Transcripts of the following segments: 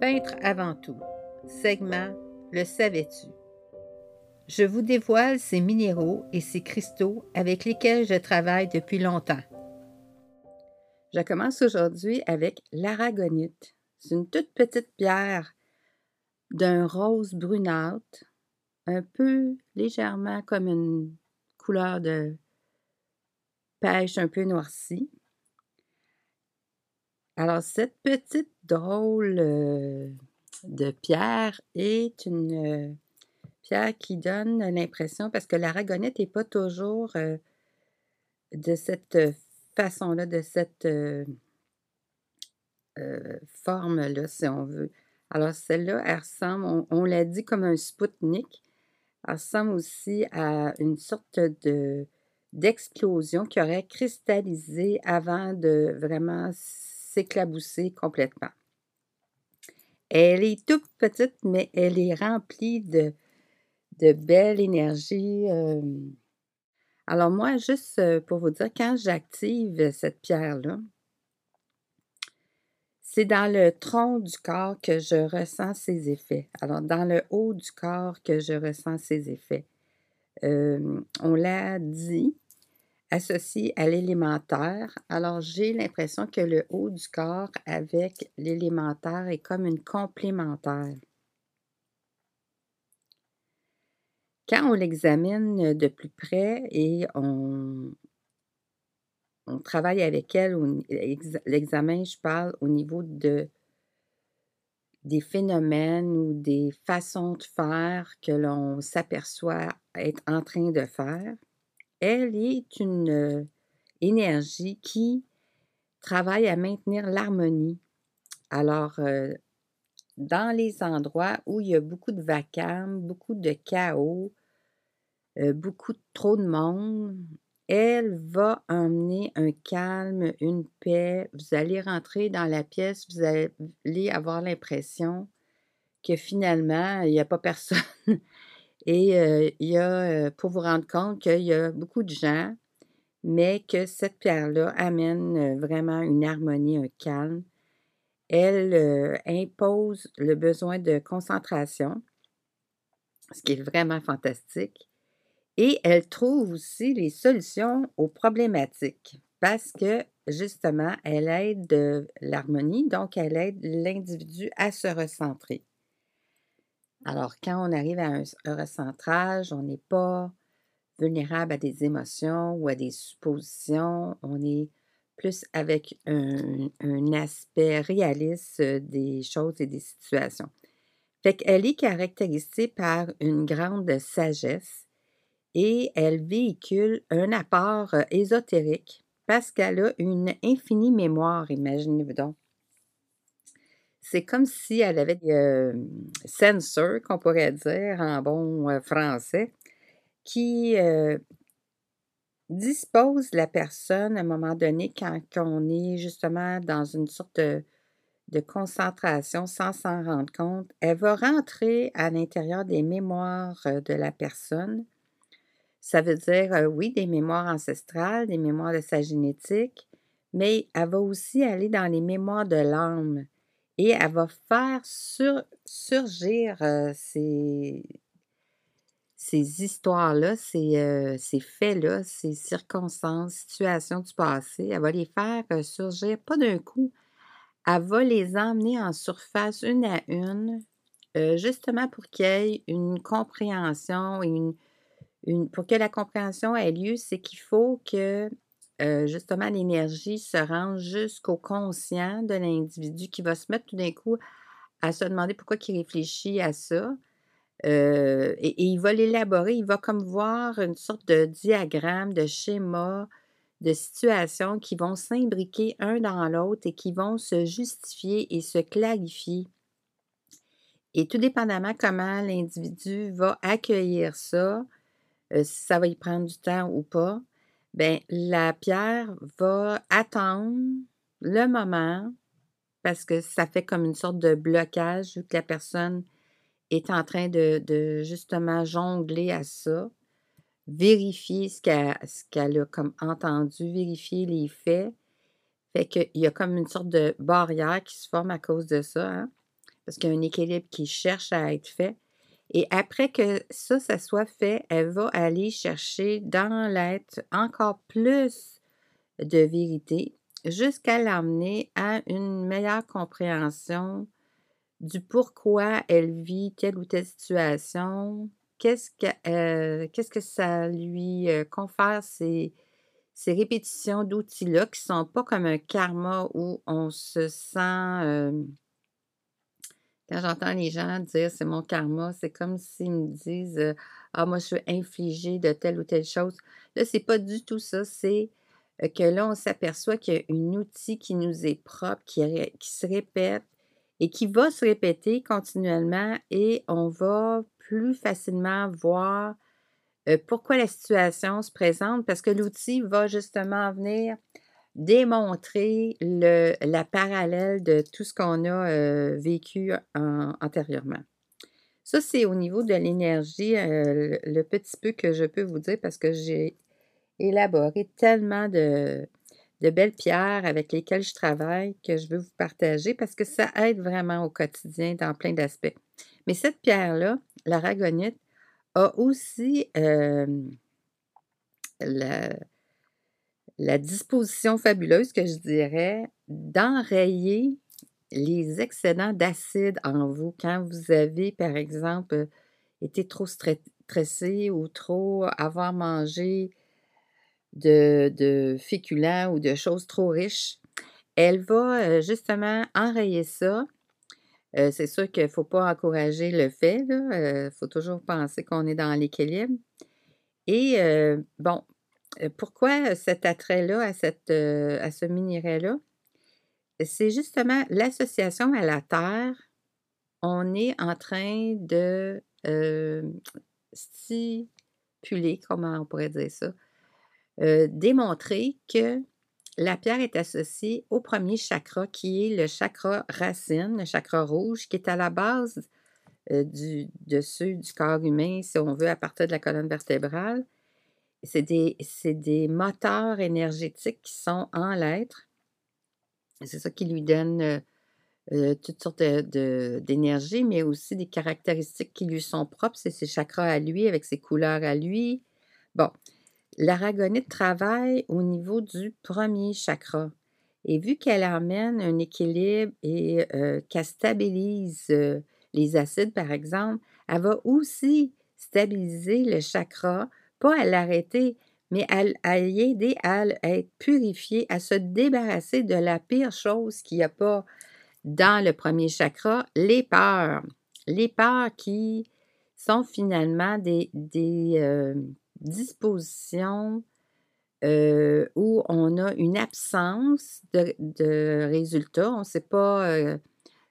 Peintre avant tout. Segment Le savais-tu? Je vous dévoile ces minéraux et ces cristaux avec lesquels je travaille depuis longtemps. Je commence aujourd'hui avec l'aragonite. C'est une toute petite pierre d'un rose brunâtre, un peu légèrement comme une couleur de pêche un peu noircie. Alors, cette petite drôle euh, de pierre est une euh, pierre qui donne l'impression, parce que l'aragonite n'est pas toujours euh, de cette façon-là, de cette forme-là, si on veut. Alors, celle-là, elle ressemble, on, on l'a dit comme un Spoutnik. Elle ressemble aussi à une sorte de d'explosion qui aurait cristallisé avant de vraiment s'éclabousser complètement. Elle est toute petite, mais elle est remplie de, de belle énergie. Euh. Alors moi, juste euh, pour vous dire, quand j'active cette pierre-là, c'est dans le tronc du corps que je ressens ses effets. Alors, dans le haut du corps que je ressens ses effets. Euh, on l'a dit, associé à l'élémentaire. Alors, j'ai l'impression que le haut du corps avec l'élémentaire est comme une complémentaire. Quand on l'examine de plus près et on, travaille avec elle, l'examen, je parle au niveau de des phénomènes ou des façons de faire que l'on s'aperçoit être en train de faire, elle est une énergie qui travaille à maintenir l'harmonie. Alors, dans les endroits où il y a beaucoup de vacarme, beaucoup de chaos, beaucoup trop de monde, elle va emmener un calme, une paix. Vous allez rentrer dans la pièce, vous allez avoir l'impression que finalement, il n'y a pas personne. Et il y a, pour vous rendre compte qu'il y a beaucoup de gens, mais que cette pierre-là amène vraiment une harmonie, un calme. Elle impose le besoin de concentration, ce qui est vraiment fantastique. Et elle trouve aussi les solutions aux problématiques parce que justement, elle aide l'harmonie, donc elle aide l'individu à se recentrer. Alors, quand on arrive à un, recentrage, on n'est pas vulnérable à des émotions ou à des suppositions. On est plus avec un, aspect réaliste des choses et des situations. Fait qu'elle est caractérisée par une grande sagesse et elle véhicule un apport ésotérique parce qu'elle a une infinie mémoire, imaginez-vous donc. C'est comme si elle avait des euh, sensors, qu'on pourrait dire en bon français, qui euh, disposent la personne à un moment donné quand, on est justement dans une sorte de concentration sans s'en rendre compte. Elle va rentrer à l'intérieur des mémoires de la personne. Ça veut dire, oui, des mémoires ancestrales, des mémoires de sa génétique, mais elle va aussi aller dans les mémoires de l'âme et elle va faire surgir ces, ces histoires-là, ces, ces faits-là, ces circonstances, situations du passé. Elle va les faire surgir, pas d'un coup. Elle va les emmener en surface une à une, justement pour qu'il y ait une compréhension une, une, pour que la compréhension ait lieu, c'est qu'il faut que justement, l'énergie se rend jusqu'au conscient de l'individu qui va se mettre tout d'un coup à se demander pourquoi il réfléchit à ça. et, il va l'élaborer, il va comme voir une sorte de diagramme, de schéma, de situations qui vont s'imbriquer un dans l'autre et qui vont se justifier et se clarifier. Et tout dépendamment comment l'individu va accueillir ça, si ça va y prendre du temps ou pas, ben la pierre va attendre le moment parce que ça fait comme une sorte de blocage vu que la personne est en train de, justement jongler à ça, vérifier ce qu'elle a comme entendu, vérifier les faits. Fait qu'il y a comme une sorte de barrière qui se forme à cause de ça. Hein. parce qu'il y a un équilibre qui cherche à être fait. Et après que ça, ça soit fait, elle va aller chercher dans l'être encore plus de vérité jusqu'à l'amener à une meilleure compréhension du pourquoi elle vit telle ou telle situation, qu'est-ce que, euh, ça lui euh, confère ces, ces répétitions d'outils-là qui ne sont pas comme un karma où on se sent... Euh, quand j'entends les gens dire c'est mon karma, c'est comme s'ils me disent Ah, moi, je suis infligé de telle ou telle chose. Là, c'est pas du tout ça. C'est que là, on s'aperçoit qu'il y a un outil qui nous est propre, qui, qui se répète et qui va se répéter continuellement et on va plus facilement voir pourquoi la situation se présente parce que l'outil va justement venir démontrer le, la parallèle de tout ce qu'on a vécu antérieurement. Ça, c'est au niveau de l'énergie, le, petit peu que je peux vous dire parce que j'ai élaboré tellement de, belles pierres avec lesquelles je travaille que je veux vous partager parce que ça aide vraiment au quotidien dans plein d'aspects. Mais cette pierre-là, la ragonite, a aussi la disposition fabuleuse que je dirais d'enrayer les excédents d'acide en vous quand vous avez, par exemple, été trop stressé ou trop avoir mangé de, de féculents ou de choses trop riches. Elle va justement enrayer ça. c'est sûr qu'il ne faut pas encourager le fait. Il faut toujours penser qu'on est dans l'équilibre. Et bon, pourquoi cet attrait-là à, cette, à ce minerai-là? C'est justement l'association à la Terre. On est en train de stipuler, comment on pourrait dire ça, démontrer que la pierre est associée au premier chakra qui est le chakra racine, le chakra rouge, qui est à la base du dessus du corps humain, si on veut, à partir de la colonne vertébrale c'est des, moteurs énergétiques qui sont en l'être. C'est ça qui lui donne euh, euh, toutes sortes d'énergie, mais aussi des caractéristiques qui lui sont propres. C'est ses chakras à lui, avec ses couleurs à lui. Bon, l'aragonite travaille au niveau du premier chakra. Et vu qu'elle amène un équilibre et euh, qu'elle stabilise les acides, par exemple, elle va aussi stabiliser le chakra pas à l'arrêter, mais à, y aider à être purifié, à se débarrasser de la pire chose qu'il n'y a pas dans le premier chakra, les peurs. Les peurs qui sont finalement des, euh, dispositions euh, où on a une absence de, résultats. On ne sait pas, euh,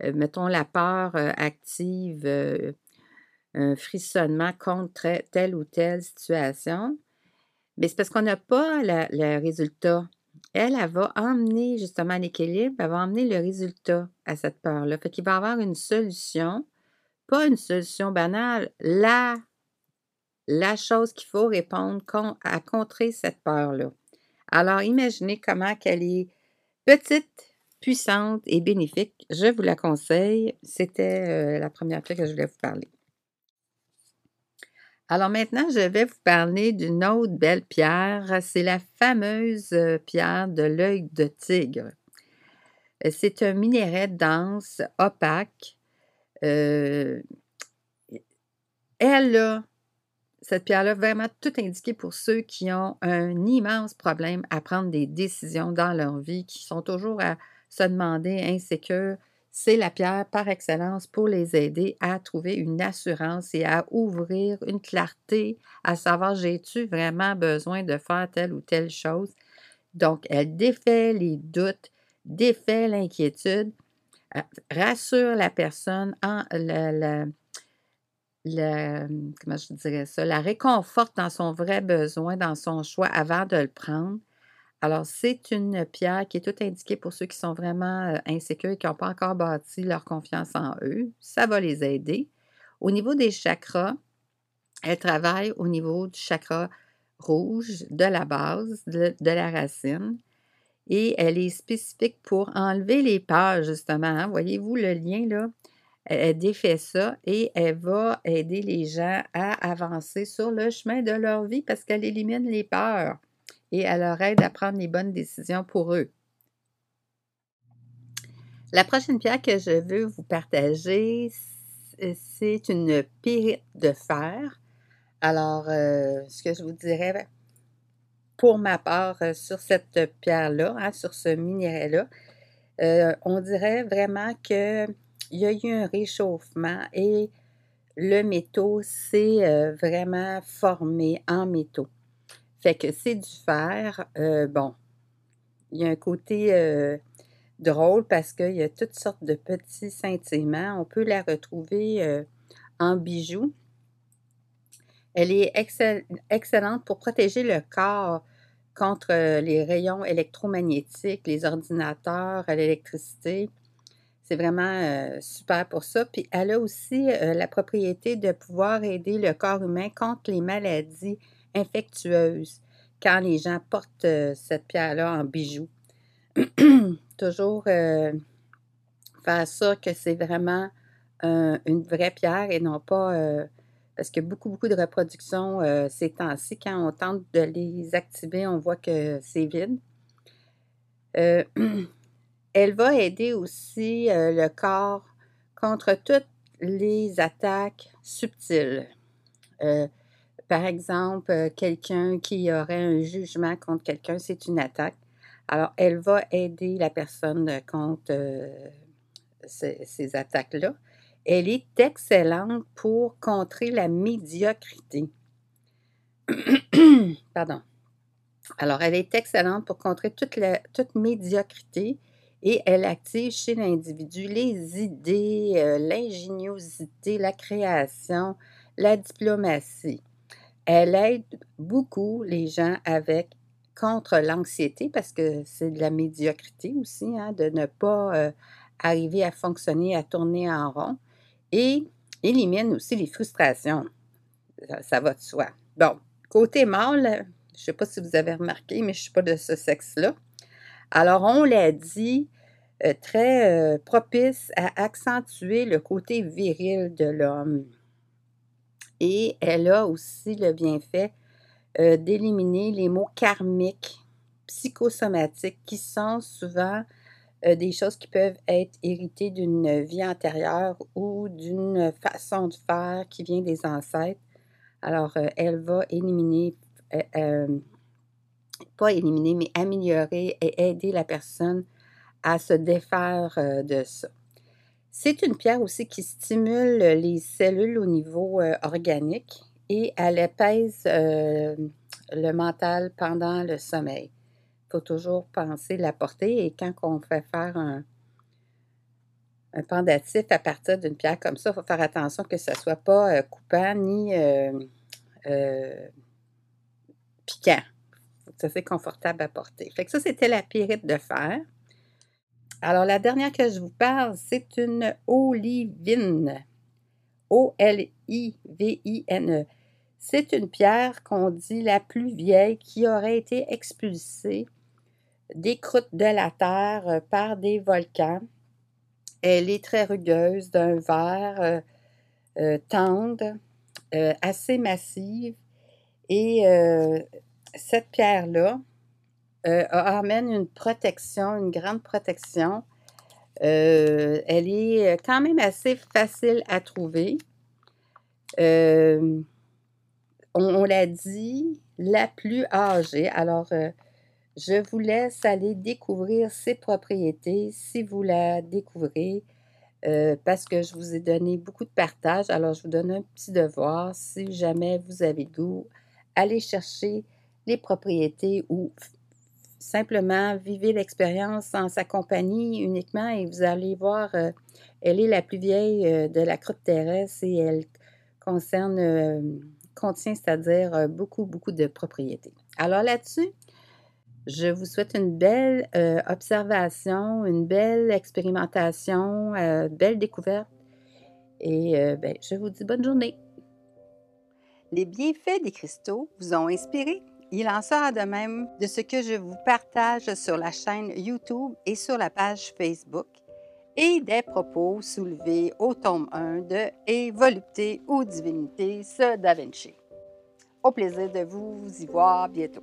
mettons, la peur active un frissonnement contre telle ou telle situation, mais c'est parce qu'on n'a pas le résultat. Elle, elle va emmener justement l'équilibre, elle va emmener le résultat à cette peur-là. Fait qu'il va y avoir une solution, pas une solution banale, la, la chose qu'il faut répondre à contrer cette peur-là. Alors, imaginez comment qu'elle est petite, puissante et bénéfique. Je vous la conseille. C'était euh, la première fois que je voulais vous parler. Alors maintenant, je vais vous parler d'une autre belle pierre. C'est la fameuse euh, pierre de l'œil de tigre. Euh, c'est un minerai dense, opaque. Euh, elle cette pierre-là, vraiment tout indiqué pour ceux qui ont un immense problème à prendre des décisions dans leur vie, qui sont toujours à se demander insécures c'est la pierre par excellence pour les aider à trouver une assurance et à ouvrir une clarté, à savoir j'ai-tu vraiment besoin de faire telle ou telle chose? Donc, elle défait les doutes, défait l'inquiétude, euh, rassure la personne, en, je dirais ça, la réconforte dans son vrai besoin, dans son choix avant de le prendre. Alors, c'est une pierre qui est toute indiquée pour ceux qui sont vraiment insécures et qui n'ont pas encore bâti leur confiance en eux. Ça va les aider. Au niveau des chakras, elle travaille au niveau du chakra rouge de la base, de, la racine. Et elle est spécifique pour enlever les peurs, justement. Hein. Voyez-vous le lien là elle défait ça et elle va aider les gens à avancer sur le chemin de leur vie parce qu'elle élimine les peurs et elle leur aide à prendre les bonnes décisions pour eux. La prochaine pierre que je veux vous partager, c'est une pyrite de fer. Alors, euh, ce que je vous dirais pour ma part euh, sur cette pierre-là, hein, sur ce minerai-là, euh, on dirait vraiment qu'il y a eu un réchauffement et le métaux s'est vraiment formé en métaux. Fait que c'est du fer. bon, il y a un côté drôle parce qu'il y a toutes sortes de petits scintillements. On peut la retrouver en bijoux. Elle est excellente pour protéger le corps contre euh, les rayons électromagnétiques, les ordinateurs, l'électricité. C'est vraiment euh, super pour ça. Puis elle a aussi euh, la propriété de pouvoir aider le corps humain contre les maladies infectieuses quand les gens portent cette pierre-là en bijoux. Toujours faire ça que c'est vraiment une vraie pierre et non pas parce que beaucoup, beaucoup de reproductions euh, ces temps-ci, quand on tente de les activer, on voit que c'est vide. Euh, elle va aider aussi euh, le corps contre toutes les attaques subtiles. Par exemple, quelqu'un qui aurait un jugement contre quelqu'un, c'est une attaque. Alors, elle va aider la personne contre ces attaques-là. Elle est excellente pour contrer la médiocrité. Pardon. Alors, elle est excellente pour contrer toute, la, toute médiocrité et elle active chez l'individu les idées, euh, l'ingéniosité, la création, la diplomatie. Elle aide beaucoup les gens avec contre l'anxiété parce que c'est de la médiocrité aussi, hein, de ne pas euh, arriver à fonctionner, à tourner en rond et élimine aussi les frustrations. Ça, va de soi. Bon, côté mâle, je ne sais pas si vous avez remarqué, mais je ne suis pas de ce sexe-là. Alors, on l'a dit, euh, très euh, propice à accentuer le côté viril de l'homme. Et elle a aussi le bienfait euh, d'éliminer les mots karmiques, psychosomatiques, qui sont souvent euh, des choses qui peuvent être héritées d'une vie antérieure ou d'une façon de faire qui vient des ancêtres. Alors, euh, elle va éliminer, pas éliminer, mais améliorer et aider la personne à se défaire de ça. C'est une pierre aussi qui stimule les cellules au niveau organique et elle apaise le mental pendant le sommeil faut toujours penser la portée. Et quand on fait faire un, un pendatif à partir d'une pierre comme ça, il faut faire attention que ça ne soit pas euh, coupant ni euh, euh, piquant. Ça c'est confortable à porter. Fait que ça, c'était la pyrite de fer. Alors, la dernière que je vous parle, c'est une olivine. O-L-I-V-I-N-E. C'est une pierre qu'on dit la plus vieille qui aurait été expulsée des croûtes de la terre euh, par des volcans. Elle est très rugueuse, d'un vert euh, euh, tendre, assez massive. Et cette pierre-là amène une protection, une grande protection. elle est quand même assez facile à trouver. on, l'a dit, la plus âgée. Alors, je vous laisse aller découvrir ses propriétés si vous la découvrez, euh, parce que je vous ai donné beaucoup de partage. Alors, je vous donne un petit devoir. Si jamais vous avez goût, allez chercher les propriétés ou simplement vivez l'expérience en sa compagnie uniquement et vous allez voir, euh, elle est la plus vieille euh, de la croûte terrestre et elle concerne, contient, c'est-à-dire beaucoup, beaucoup de propriétés. Alors là-dessus, je vous souhaite une belle euh, observation, une belle expérimentation, euh, belle découverte. Et euh, ben, je vous dis bonne journée. Les bienfaits des cristaux vous ont inspiré? Il en sera de même de ce que je vous partage sur la chaîne YouTube et sur la page Facebook. et des propos soulevés au tome 1 de Et volupté ou divinité, ce Da Vinci. Au plaisir de vous y voir bientôt.